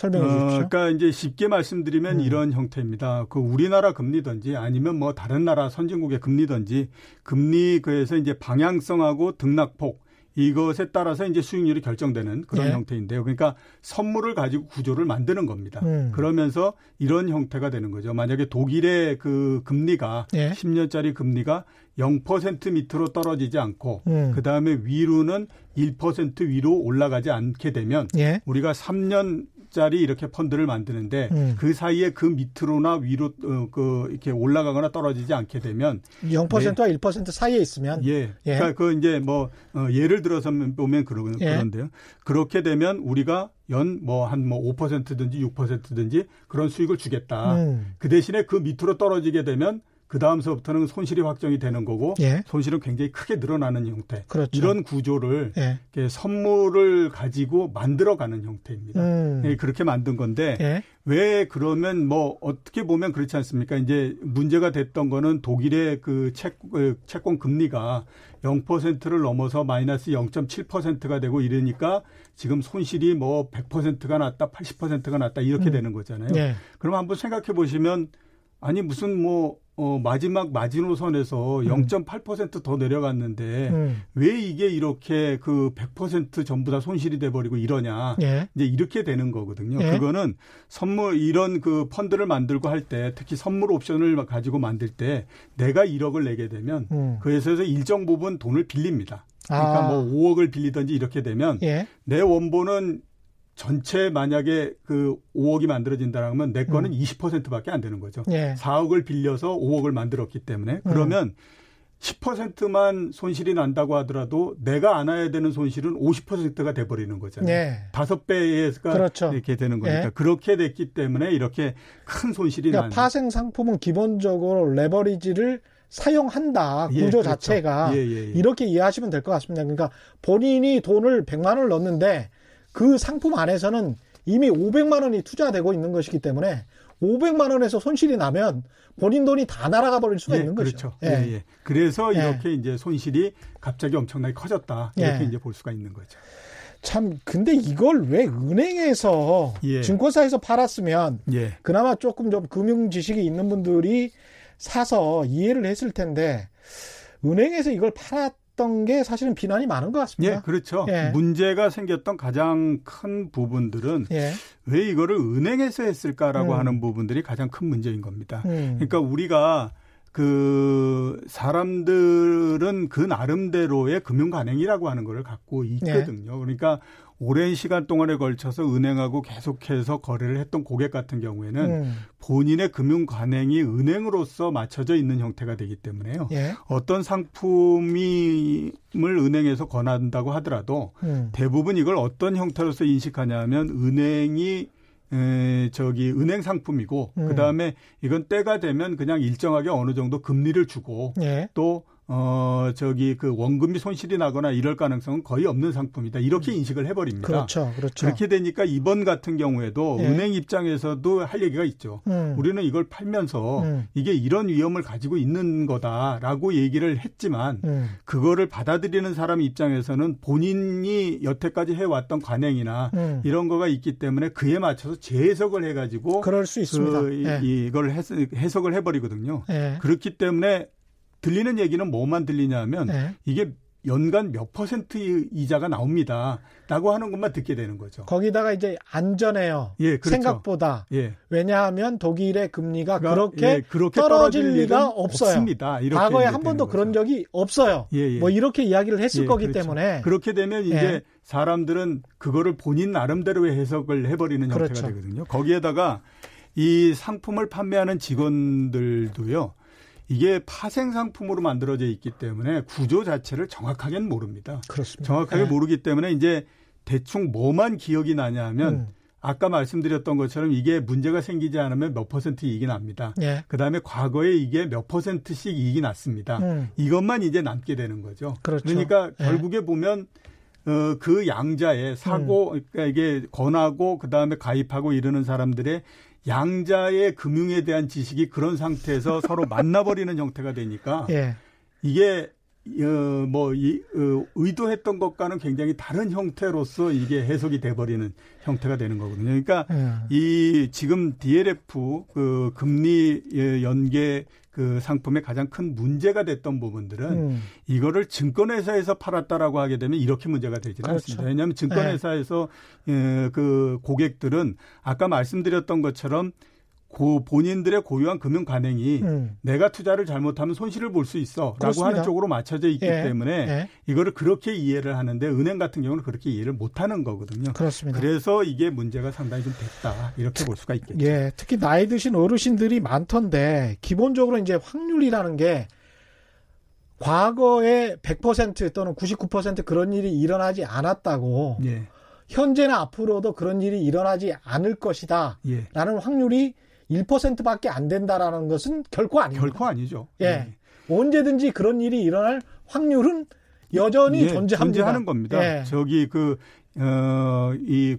설명해 어, 주십시오. 어, 그러니까 이제 쉽게 말씀드리면 음. 이런 형태입니다. 그 우리나라 금리든지 아니면 뭐 다른 나라 선진국의 금리든지 금리 그에서 이제 방향성하고 등락폭 이것에 따라서 이제 수익률이 결정되는 그런 네. 형태인데요. 그러니까 선물을 가지고 구조를 만드는 겁니다. 음. 그러면서 이런 형태가 되는 거죠. 만약에 독일의 그 금리가 네. 10년짜리 금리가 0% 밑으로 떨어지지 않고 음. 그다음에 위로는 1% 위로 올라가지 않게 되면 예. 우리가 3년 짜리 이렇게 펀드를 만드는데 음. 그 사이에 그 밑으로나 위로 어, 그 이렇게 올라가거나 떨어지지 않게 되면 0%와 네. 1% 사이에 있으면 예. 예. 그러니까 그 이제 뭐 어, 예를 들어서 보면 그런 예. 그런데요. 그렇게 되면 우리가 연 뭐 한 뭐 5%든지 6%든지 그런 수익을 주겠다. 음. 그 대신에 그 밑으로 떨어지게 되면 그 다음서부터는 손실이 확정이 되는 거고 예. 손실은 굉장히 크게 늘어나는 형태. 그렇죠. 이런 구조를 예. 선물을 가지고 만들어가는 형태입니다. 음. 예, 그렇게 만든 건데 예. 왜 그러면 뭐 어떻게 보면 그렇지 않습니까? 이제 문제가 됐던 거는 독일의 그 채, 그 채권 금리가 0%를 넘어서 마이너스 0.7%가 되고 이러니까 지금 손실이 뭐 100%가 났다, 80%가 났다 이렇게 음. 되는 거잖아요. 네. 그럼 한번 생각해 보시면 아니 무슨 뭐 어, 마지막 마지노선에서 음. 0.8%더 내려갔는데 음. 왜 이게 이렇게 그 100% 전부 다 손실이 돼 버리고 이러냐. 예. 이제 이렇게 되는 거거든요. 예. 그거는 선물 이런 그 펀드를 만들고 할 때 특히 선물 옵션을 가지고 만들 때 내가 1억을 내게 되면 음. 그 회사에서 일정 부분 돈을 빌립니다. 그러니까 아. 뭐 5억을 빌리든지 이렇게 되면 예. 내 원본은 전체 만약에 그 5억이 만들어진다면 내 거는 음. 20%밖에 안 되는 거죠. 예. 4억을 빌려서 5억을 만들었기 때문에 그러면 음. 10%만 손실이 난다고 하더라도 내가 안아야 되는 손실은 50%가 돼버리는 거잖아요. 예. 다섯 배가 그렇죠. 이렇게 되는 거니까 예. 그렇게 됐기 때문에 이렇게 큰 손실이 그러니까 난. 파생 상품은 기본적으로 레버리지를 사용한다 예, 구조 예, 그렇죠. 자체가 예, 예, 예, 이렇게 이해하시면 될 것 같습니다. 그러니까 본인이 돈을 100만 원을 넣는데 그 상품 안에서는 이미 500만 원이 투자되고 있는 것이기 때문에 500만 원에서 손실이 나면 본인 돈이 다 날아가 버릴 수가 예, 있는 거죠. 그렇죠. 예. 예, 예. 그래서 예. 이렇게 이제 손실이 갑자기 엄청나게 커졌다. 이렇게 예. 이제 볼 수가 있는 거죠. 참 근데 이걸 왜 은행에서 예. 증권사에서 팔았으면 그나마 조금 좀 금융 지식이 있는 분들이 사서 이해를 했을 텐데 은행에서 이걸 팔았 했던 게 사실은 비난이 많은 것 같습니다. 예, 그렇죠. 예. 문제가 생겼던 가장 큰 부분들은 예. 왜 이거를 은행에서 했을까라고 음. 하는 부분들이 가장 큰 문제인 겁니다. 음. 그러니까 우리가 그 사람들은 그 나름대로의 금융 관행이라고 하는 것을 갖고 있거든요. 예. 그러니까 오랜 시간 동안에 걸쳐서 은행하고 계속해서 거래를 했던 고객 같은 경우에는 음. 본인의 금융 관행이 은행으로서 맞춰져 있는 형태가 되기 때문에요. 예. 어떤 상품을 은행에서 권한다고 하더라도 음. 대부분 이걸 어떤 형태로서 인식하냐면 은행이 에, 저기 은행 상품이고 음. 그다음에 이건 때가 되면 그냥 일정하게 어느 정도 금리를 주고 예. 또 어, 저기 그 원금이 손실이 나거나 이럴 가능성은 거의 없는 상품이다. 이렇게 음. 인식을 해버립니다. 그렇죠. 그렇죠. 그렇게 되니까 이번 같은 경우에도 예. 은행 입장에서도 할 얘기가 있죠. 음. 우리는 이걸 팔면서 음. 이게 이런 위험을 가지고 있는 거다라고 얘기를 했지만 음. 그거를 받아들이는 사람 입장에서는 본인이 여태까지 해왔던 관행이나 음. 이런 거가 있기 때문에 그에 맞춰서 재해석을 해가지고 그럴 수 있습니다. 그 예. 이걸 해석을 해버리거든요. 예. 그렇기 때문에 들리는 얘기는 뭐만 들리냐면 네. 이게 연간 몇 퍼센트 이자가 나옵니다. 라고 하는 것만 듣게 되는 거죠. 거기다가 이제 안전해요. 예, 그렇죠. 생각보다. 예. 왜냐하면 독일의 금리가 그렇게, 예, 그렇게 떨어질, 떨어질 리가 없어요. 없습니다. 과거에 한 번도 거죠. 그런 적이 없어요. 예, 예. 뭐 이렇게 이야기를 했을 예, 거기 그렇죠. 때문에. 그렇게 되면 이제 예. 사람들은 그거를 본인 나름대로의 해석을 해버리는 그렇죠. 형태가 되거든요. 거기에다가 이 상품을 판매하는 직원들도요. 이게 파생 상품으로 만들어져 있기 때문에 구조 자체를 정확하게는 모릅니다. 그렇습니다. 정확하게 네. 모르기 때문에 이제 대충 뭐만 기억이 나냐면 음. 아까 말씀드렸던 것처럼 이게 문제가 생기지 않으면 몇 퍼센트 이익이 납니다. 예. 그 다음에 과거에 이게 몇 퍼센트씩 이익이 났습니다. 음. 이것만 이제 남게 되는 거죠. 그렇죠. 그러니까 예. 결국에 보면 어, 그 양자의 사고, 음. 그러니까 이게 권하고 그 다음에 가입하고 이러는 사람들의 양자의 금융에 대한 지식이 그런 상태에서 서로 만나버리는 형태가 되니까 예. 이게 어, 뭐, 이, 어, 의도했던 것과는 굉장히 다른 형태로서 이게 해석이 돼버리는 형태가 되는 거거든요. 그러니까 예. 이 지금 DLF 그 금리 예, 연계 그 상품의 가장 큰 문제가 됐던 부분들은 음. 이거를 증권회사에서 팔았다라고 하게 되면 이렇게 문제가 되지는 그렇죠. 않습니다. 왜냐하면 증권회사에서 네. 예, 그 고객들은 아까 말씀드렸던 것처럼 고 본인들의 고유한 금융 관행이 음. 내가 투자를 잘못하면 손실을 볼 수 있어라고 그렇습니다. 하는 쪽으로 맞춰져 있기 예. 때문에 예. 이거를 그렇게 이해를 하는데 은행 같은 경우는 그렇게 이해를 못 하는 거거든요. 그렇습니다. 그래서 이게 문제가 상당히 좀 됐다. 이렇게 볼 수가 있겠죠. 예. 특히 나이 드신 어르신들이 많던데 기본적으로 이제 확률이라는 게 과거에 100% 또는 99% 그런 일이 일어나지 않았다고 예. 현재나 앞으로도 그런 일이 일어나지 않을 것이다. 예. 라는 확률이 1%밖에 안 된다라는 것은 결코 아니죠. 결코 아니죠. 예. 네. 언제든지 그런 일이 일어날 확률은 여전히 예, 존재합니다. 존재하는 겁니다. 예. 저기 그, 어, 이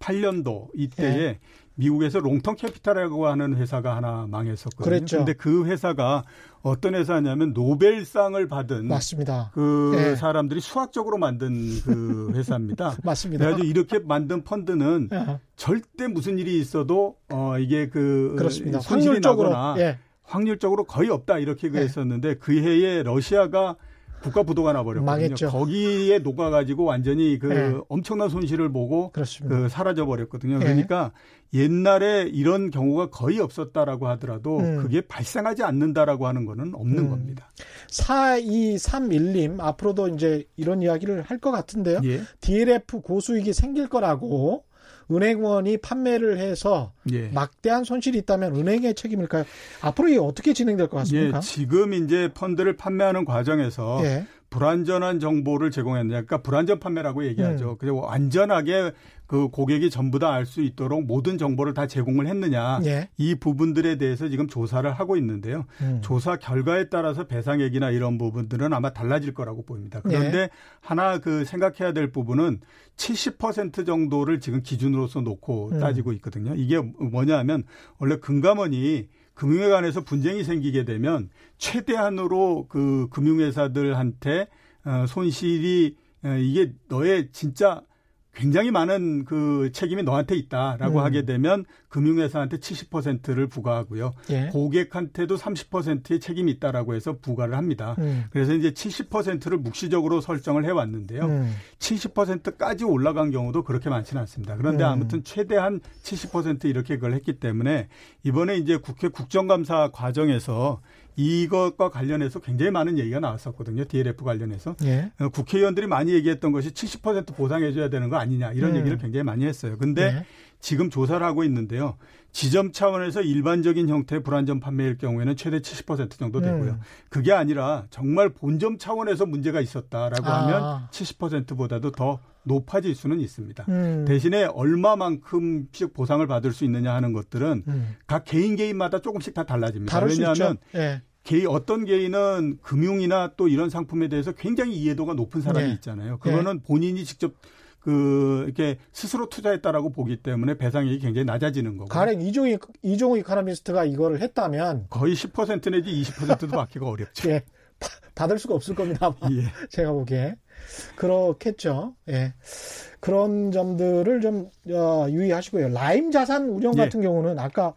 98년도 이때에 예. 미국에서 Long-Term Capital이라고 하는 회사가 하나 망했었거든요. 그랬죠. 근데 그 회사가 어떤 회사냐면 노벨상을 받은 맞습니다. 그 예. 사람들이 수학적으로 만든 그 회사입니다. 맞습니다. 그래가지고 이렇게 만든 펀드는 예. 절대 무슨 일이 있어도 어 이게 그 그렇습니다. 확률적으로 예. 확률적으로 거의 없다 이렇게 그랬었는데 그 해에 러시아가 국가 부도가 나버렸거든요. 망했죠. 거기에 녹아가지고 완전히 그 네. 엄청난 손실을 보고. 그 사라져 버렸거든요. 네. 그러니까 옛날에 이런 경우가 거의 없었다라고 하더라도 음. 그게 발생하지 않는다라고 하는 거는 없는 음. 겁니다. 4231님 앞으로도 이제 이런 이야기를 할 것 같은데요. 예. DLF 고수익이 생길 거라고 은행원이 판매를 해서 예. 막대한 손실이 있다면 은행의 책임일까요? 앞으로 이게 어떻게 진행될 것 같습니까? 예, 지금 이제 펀드를 판매하는 과정에서 예. 불안전한 정보를 제공했느냐. 그러니까 불안전 판매라고 얘기하죠. 음. 그리고 안전하게 그 고객이 전부 다 알 수 있도록 모든 정보를 다 제공을 했느냐. 예. 이 부분들에 대해서 지금 조사를 하고 있는데요. 음. 조사 결과에 따라서 배상액이나 이런 부분들은 아마 달라질 거라고 보입니다. 그런데 예. 하나 그 생각해야 될 부분은 70% 정도를 지금 기준으로서 놓고 음. 따지고 있거든요. 이게 뭐냐 하면 원래 금감원이 금융회관에서 분쟁이 생기게 되면 최대한으로 그 금융회사들한테 어, 손실이 어, 이게 너의 진짜 굉장히 많은 그 책임이 너한테 있다라고 음. 하게 되면 금융회사한테 70%를 부과하고요. 예. 고객한테도 30%의 책임이 있다라고 해서 부과를 합니다. 음. 그래서 이제 70%를 묵시적으로 설정을 해 왔는데요. 음. 70%까지 올라간 경우도 그렇게 많지는 않습니다. 그런데 음. 아무튼 최대한 70% 이렇게 그걸 했기 때문에 이번에 이제 국회 국정감사 과정에서 이것과 관련해서 굉장히 많은 얘기가 나왔었거든요. DLF 관련해서. 예. 어, 국회의원들이 많이 얘기했던 것이 70% 보상해줘야 되는 거 아니냐 이런 음. 얘기를 굉장히 많이 했어요. 근데 예. 지금 조사를 하고 있는데요. 지점 차원에서 일반적인 형태의 불안전 판매일 경우에는 최대 70% 정도 되고요. 음. 그게 아니라 정말 본점 차원에서 문제가 있었다라고 아. 하면 70%보다도 더 높아질 수는 있습니다. 음. 대신에 얼마만큼씩 보상을 받을 수 있느냐 하는 것들은 음. 각 개인 개인마다 조금씩 다 달라집니다. 왜냐하면 예. 개인 어떤 개인은 금융이나 또 이런 상품에 대해서 굉장히 이해도가 높은 사람이 네. 있잖아요. 그거는 네. 본인이 직접 그 이렇게 스스로 투자했다라고 보기 때문에 배상액이 굉장히 낮아지는 거고. 가령 이종희 이종희 이카노미스트가 이거를 했다면 거의 10% 내지 20%도 받기가 어렵죠. 예. 받을 수가 없을 겁니다. 예. 제가 보기에 그렇겠죠. 예. 그런 점들을 좀 어, 유의하시고요. 라임 자산 운영 예. 같은 경우는 아까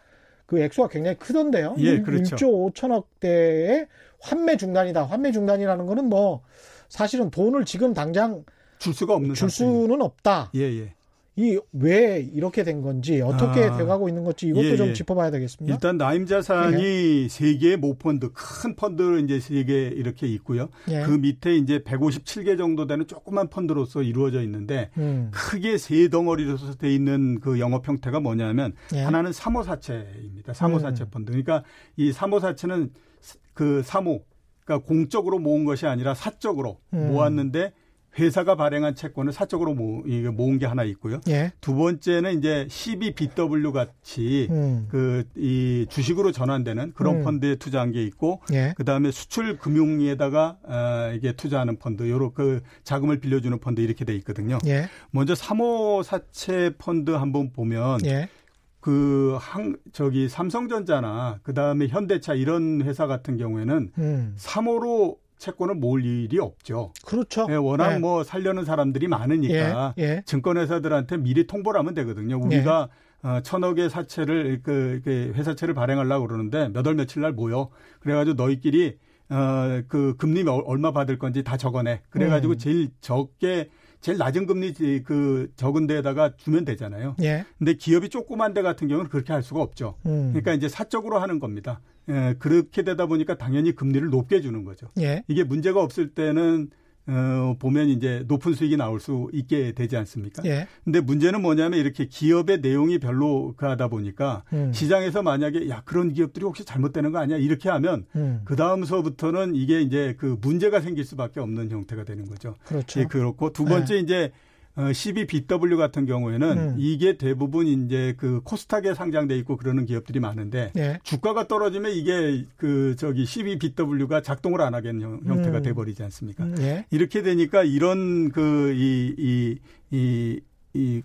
그 액수가 굉장히 크던데요. 예, 그렇죠. 1조 5천억 대의 환매 중단이다. 환매 중단이라는 거는 뭐 사실은 돈을 지금 당장 줄 수가 없는 줄 수는 없다. 예, 예. 이 왜 이렇게 된 건지 어떻게 아, 돼가고 있는 건지 이것도 예, 좀 예. 짚어봐야 되겠습니다. 일단 나임 자산이 세 개의 모펀드 큰 펀드 이제 세 개 이렇게 있고요. 예. 그 밑에 이제 157개 정도 되는 조그만 펀드로서 이루어져 있는데 음. 크게 세 덩어리로서 돼 있는 그 영업 형태가 뭐냐면 예. 하나는 사모사채입니다. 사모사채 음. 펀드. 그러니까 이 사모사채는 그 사모 그러니까 공적으로 모은 것이 아니라 사적으로 음. 모았는데 회사가 발행한 채권을 사적으로 모, 모은 게 하나 있고요. 예. 두 번째는 이제 CBBW 같이 음. 그이 주식으로 전환되는 그런 음. 펀드에 투자한 게 있고 예. 그다음에 수출 금융에다가 아, 이게 투자하는 펀드 요런 그 자금을 빌려주는 펀드 이렇게 돼 있거든요. 예. 먼저 3호 사채 펀드 한번 보면 예. 그 항, 저기 삼성전자나 그 다음에 현대차 이런 회사 같은 경우에는 음. 3호로 채권을 모을 일이 없죠. 그렇죠. 예, 워낙 예. 뭐 살려는 사람들이 많으니까 예. 예. 증권회사들한테 미리 통보를 하면 되거든요. 우리가 예. 어, 천억의 사채를 그, 그 회사채를 발행하려고 그러는데 몇 월 며칠 날 모여. 그래가지고 너희끼리 어, 그 금리 얼마 받을 건지 다 적어내. 그래가지고 음. 제일 적게 제일 낮은 금리 그 적은 데에다가 주면 되잖아요. 예. 근데 기업이 조그만 데 같은 경우는 그렇게 할 수가 없죠. 음. 그러니까 이제 사적으로 하는 겁니다. 예, 그렇게 되다 보니까 당연히 금리를 높게 주는 거죠. 예. 이게 문제가 없을 때는 어, 보면 이제 높은 수익이 나올 수 있게 되지 않습니까? 예. 근데 문제는 뭐냐면 이렇게 기업의 내용이 별로 그하다 보니까 음. 시장에서 만약에 야, 그런 기업들이 혹시 잘못되는 거 아니야? 이렇게 하면 음. 그 다음서부터는 이게 이제 그 문제가 생길 수밖에 없는 형태가 되는 거죠. 그렇죠. 예, 그렇고 두 번째 예. 이제 어, 12BW 같은 경우에는 음. 이게 대부분 이제 그 코스닥에 상장돼 있고 그러는 기업들이 많은데 예. 주가가 떨어지면 이게 그 저기 12BW가 작동을 안 하겠는 형, 형태가 음. 돼 버리지 않습니까? 음, 예. 이렇게 되니까 이런 그 이 이 이 이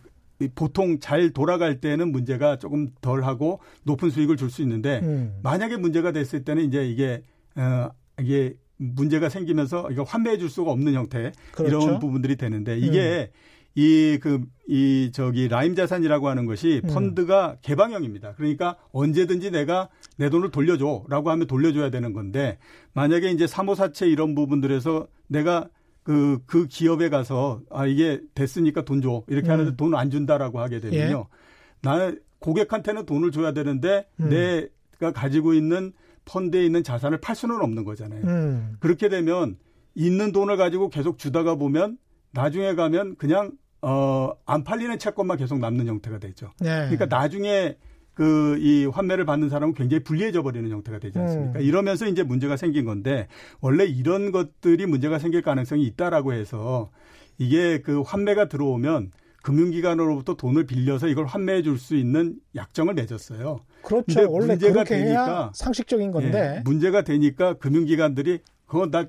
보통 잘 돌아갈 때는 문제가 조금 덜하고 높은 수익을 줄 수 있는데 음. 만약에 문제가 됐을 때는 이제 이게 어 이게 문제가 생기면서 이거 환매해 줄 수가 없는 형태 그렇죠. 이런 부분들이 되는데 이게 음. 이, 그, 이, 저기, 라임 자산이라고 하는 것이 음. 펀드가 개방형입니다. 그러니까 언제든지 내가 내 돈을 돌려줘 라고 하면 돌려줘야 되는 건데 만약에 이제 사모사채 이런 부분들에서 내가 그, 그 기업에 가서 아, 이게 됐으니까 돈 줘. 이렇게 음. 하는데 돈 안 준다라고 하게 되면요. 예. 나는 고객한테는 돈을 줘야 되는데 음. 내가 가지고 있는 펀드에 있는 자산을 팔 수는 없는 거잖아요. 음. 그렇게 되면 있는 돈을 가지고 계속 주다가 보면 나중에 가면 그냥 어, 안 팔리는 채권만 계속 남는 형태가 되죠. 네. 그러니까 나중에 그 이 환매를 받는 사람은 굉장히 불리해져 버리는 형태가 되지 않습니까? 음. 이러면서 이제 문제가 생긴 건데 원래 이런 것들이 문제가 생길 가능성이 있다라고 해서 이게 그 환매가 들어오면 금융기관으로부터 돈을 빌려서 이걸 환매해 줄 수 있는 약정을 맺었어요. 그렇죠. 원래 문제가 되니까 상식적인 건데 예, 문제가 되니까 금융기관들이 그거 나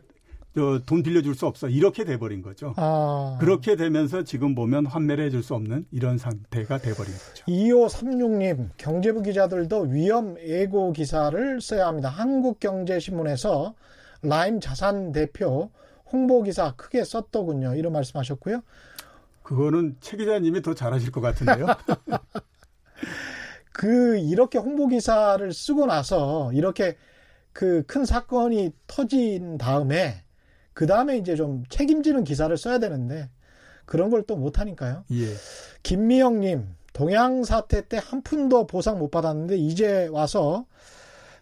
돈 빌려줄 수 없어 이렇게 돼버린 거죠. 아. 그렇게 되면서 지금 보면 환매를 해줄 수 없는 이런 상태가 돼버린 거죠. 2536님 경제부 기자들도 위험 예고 기사를 써야 합니다. 한국경제신문에서 라임 자산 대표 홍보 기사 크게 썼더군요. 이런 말씀하셨고요. 그거는 최 기자님이 더 잘하실 것 같은데요. 그 이렇게 홍보 기사를 쓰고 나서 이렇게 그 큰 사건이 터진 다음에 그 다음에 이제 좀 책임지는 기사를 써야 되는데 그런 걸 또 못하니까요. 예. 김미영님 동양 사태 때 한 푼도 보상 못 받았는데 이제 와서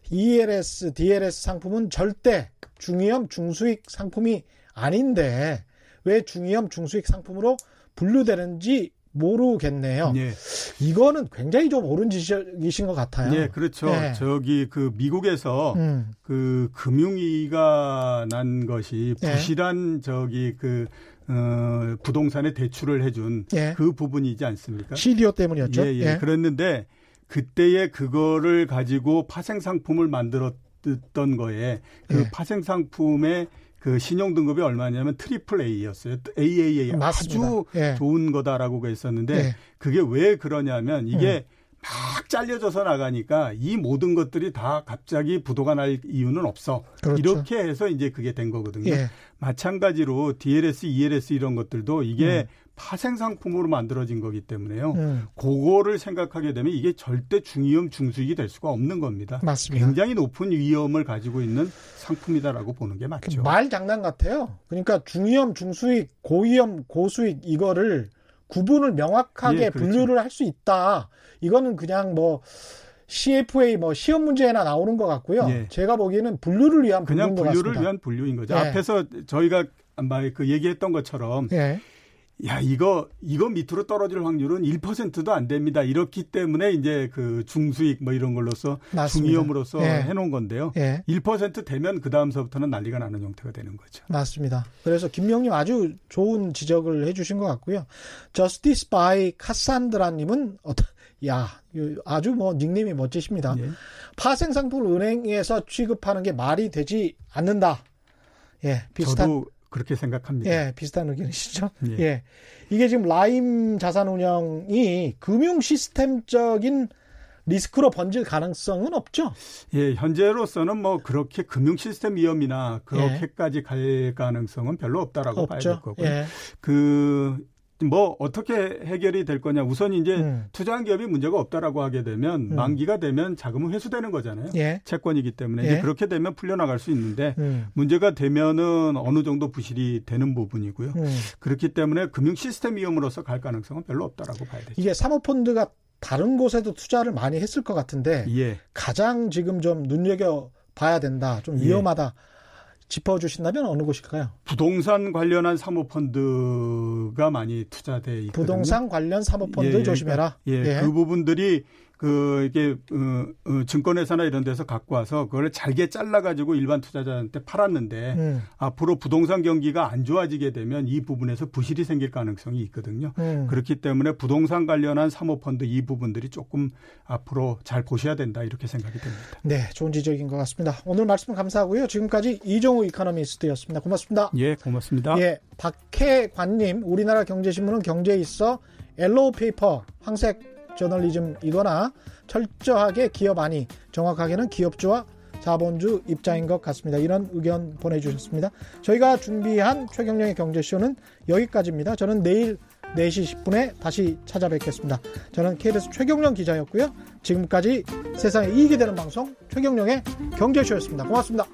ELS, DLS 상품은 절대 중위험 중수익 상품이 아닌데 왜 중위험 중수익 상품으로 분류되는지 모르겠네요. 예. 이거는 굉장히 좀 옳은 지적이신 것 같아요. 예, 그렇죠. 예. 저기 그 미국에서 음. 그 금융위가 난 것이 예. 부실한 예. 저기 그 어, 부동산에 대출을 해준 예. 그 부분이지 않습니까? CDO 때문이었죠. 예, 예. 예. 그랬는데 그때에 그거를 가지고 파생 상품을 만들었던 거에 그 파생 상품의 그 신용 등급이 얼마냐면 triple A였어요. AAA 맞습니다. 아주 예. 좋은 거다라고 했었는데 예. 그게 왜 그러냐면 이게 음. 막 잘려져서 나가니까 이 모든 것들이 다 갑자기 부도가 날 이유는 없어. 그렇죠. 이렇게 해서 이제 그게 된 거거든요. 예. 마찬가지로 DLS, ELS 이런 것들도 이게 음. 파생 상품으로 만들어진 거기 때문에요. 음. 그거를 생각하게 되면 이게 절대 중위험 중수익이 될 수가 없는 겁니다. 맞습니다. 굉장히 높은 위험을 가지고 있는 상품이다라고 보는 게 맞죠. 말 장난 같아요. 그러니까 중위험 중수익, 고위험 고수익 이거를 구분을 명확하게 예, 그렇죠. 분류를 할 수 있다. 이거는 그냥 뭐 CFA 뭐 시험 문제나 나오는 것 같고요. 예. 제가 보기에는 분류를 위한 그냥 분류를 위한 분류인 거죠. 예. 앞에서 저희가 그 얘기했던 것처럼 예. 야, 이거, 이거 밑으로 떨어질 확률은 1%도 안 됩니다. 이렇기 때문에 이제 그 중수익 뭐 이런 걸로서 중위험으로서 예. 해놓은 건데요. 예. 1% 되면 그 다음서부터는 난리가 나는 형태가 되는 거죠. 맞습니다. 그래서 김명님 아주 좋은 지적을 해주신 것 같고요. Justice by Cassandra님은 어떤, 야, 아주 뭐 닉네임이 멋지십니다. 예. 파생 상품을 은행에서 취급하는 게 말이 되지 않는다. 예, 비슷한. 저도 그렇게 생각합니다. 예, 비슷한 의견이시죠? 예. 예. 이게 지금 라임 자산 운영이 금융 시스템적인 리스크로 번질 가능성은 없죠? 예, 현재로서는 뭐 그렇게 금융 시스템 위험이나 그렇게까지 예. 갈 가능성은 별로 없다라고 없죠. 봐야 될 거고요. 예. 그 뭐 어떻게 해결이 될 거냐 우선 이제 음. 투자한 기업이 문제가 없다라고 하게 되면 음. 만기가 되면 자금은 회수되는 거잖아요 예. 채권이기 때문에 예. 이제 그렇게 되면 풀려나갈 수 있는데 음. 문제가 되면은 어느 정도 부실이 되는 부분이고요 음. 그렇기 때문에 금융 시스템 위험으로서 갈 가능성은 별로 없다라고 봐야 되죠 이게 사모펀드가 다른 곳에도 투자를 많이 했을 것 같은데 예. 가장 지금 좀 눈여겨 봐야 된다 좀 예. 위험하다 짚어주신다면 어느 곳일까요? 부동산 관련한 사모펀드가 많이 투자돼 있거든요. 부동산 관련 사모펀드 예, 예, 조심해라. 예, 예, 그 부분들이 그 이게 어, 어, 증권회사나 이런 데서 갖고 와서 그걸 잘게 잘라 가지고 일반 투자자한테 팔았는데 음. 앞으로 부동산 경기가 안 좋아지게 되면 이 부분에서 부실이 생길 가능성이 있거든요. 음. 그렇기 때문에 부동산 관련한 사모펀드 이 부분들이 조금 앞으로 잘 보셔야 된다 이렇게 생각이 됩니다. 네, 좋은 지적인 것 같습니다. 오늘 말씀 감사하고요. 지금까지 이종우 이코노미스트였습니다. 고맙습니다. 예, 고맙습니다. 예, 박혜관님, 우리나라 경제신문은 경제에 있어 옐로우 페이퍼, 황색 저널리즘이거나 철저하게 기업 아니 정확하게는 기업주와 자본주 입장인 것 같습니다. 이런 의견 보내주셨습니다. 저희가 준비한 최경영의 경제쇼는 여기까지입니다. 저는 내일 4시 10분에 다시 찾아뵙겠습니다. 저는 KBS 최경령 기자였고요. 지금까지 세상에 이익이 되는 방송 최경령의 경제쇼였습니다. 고맙습니다.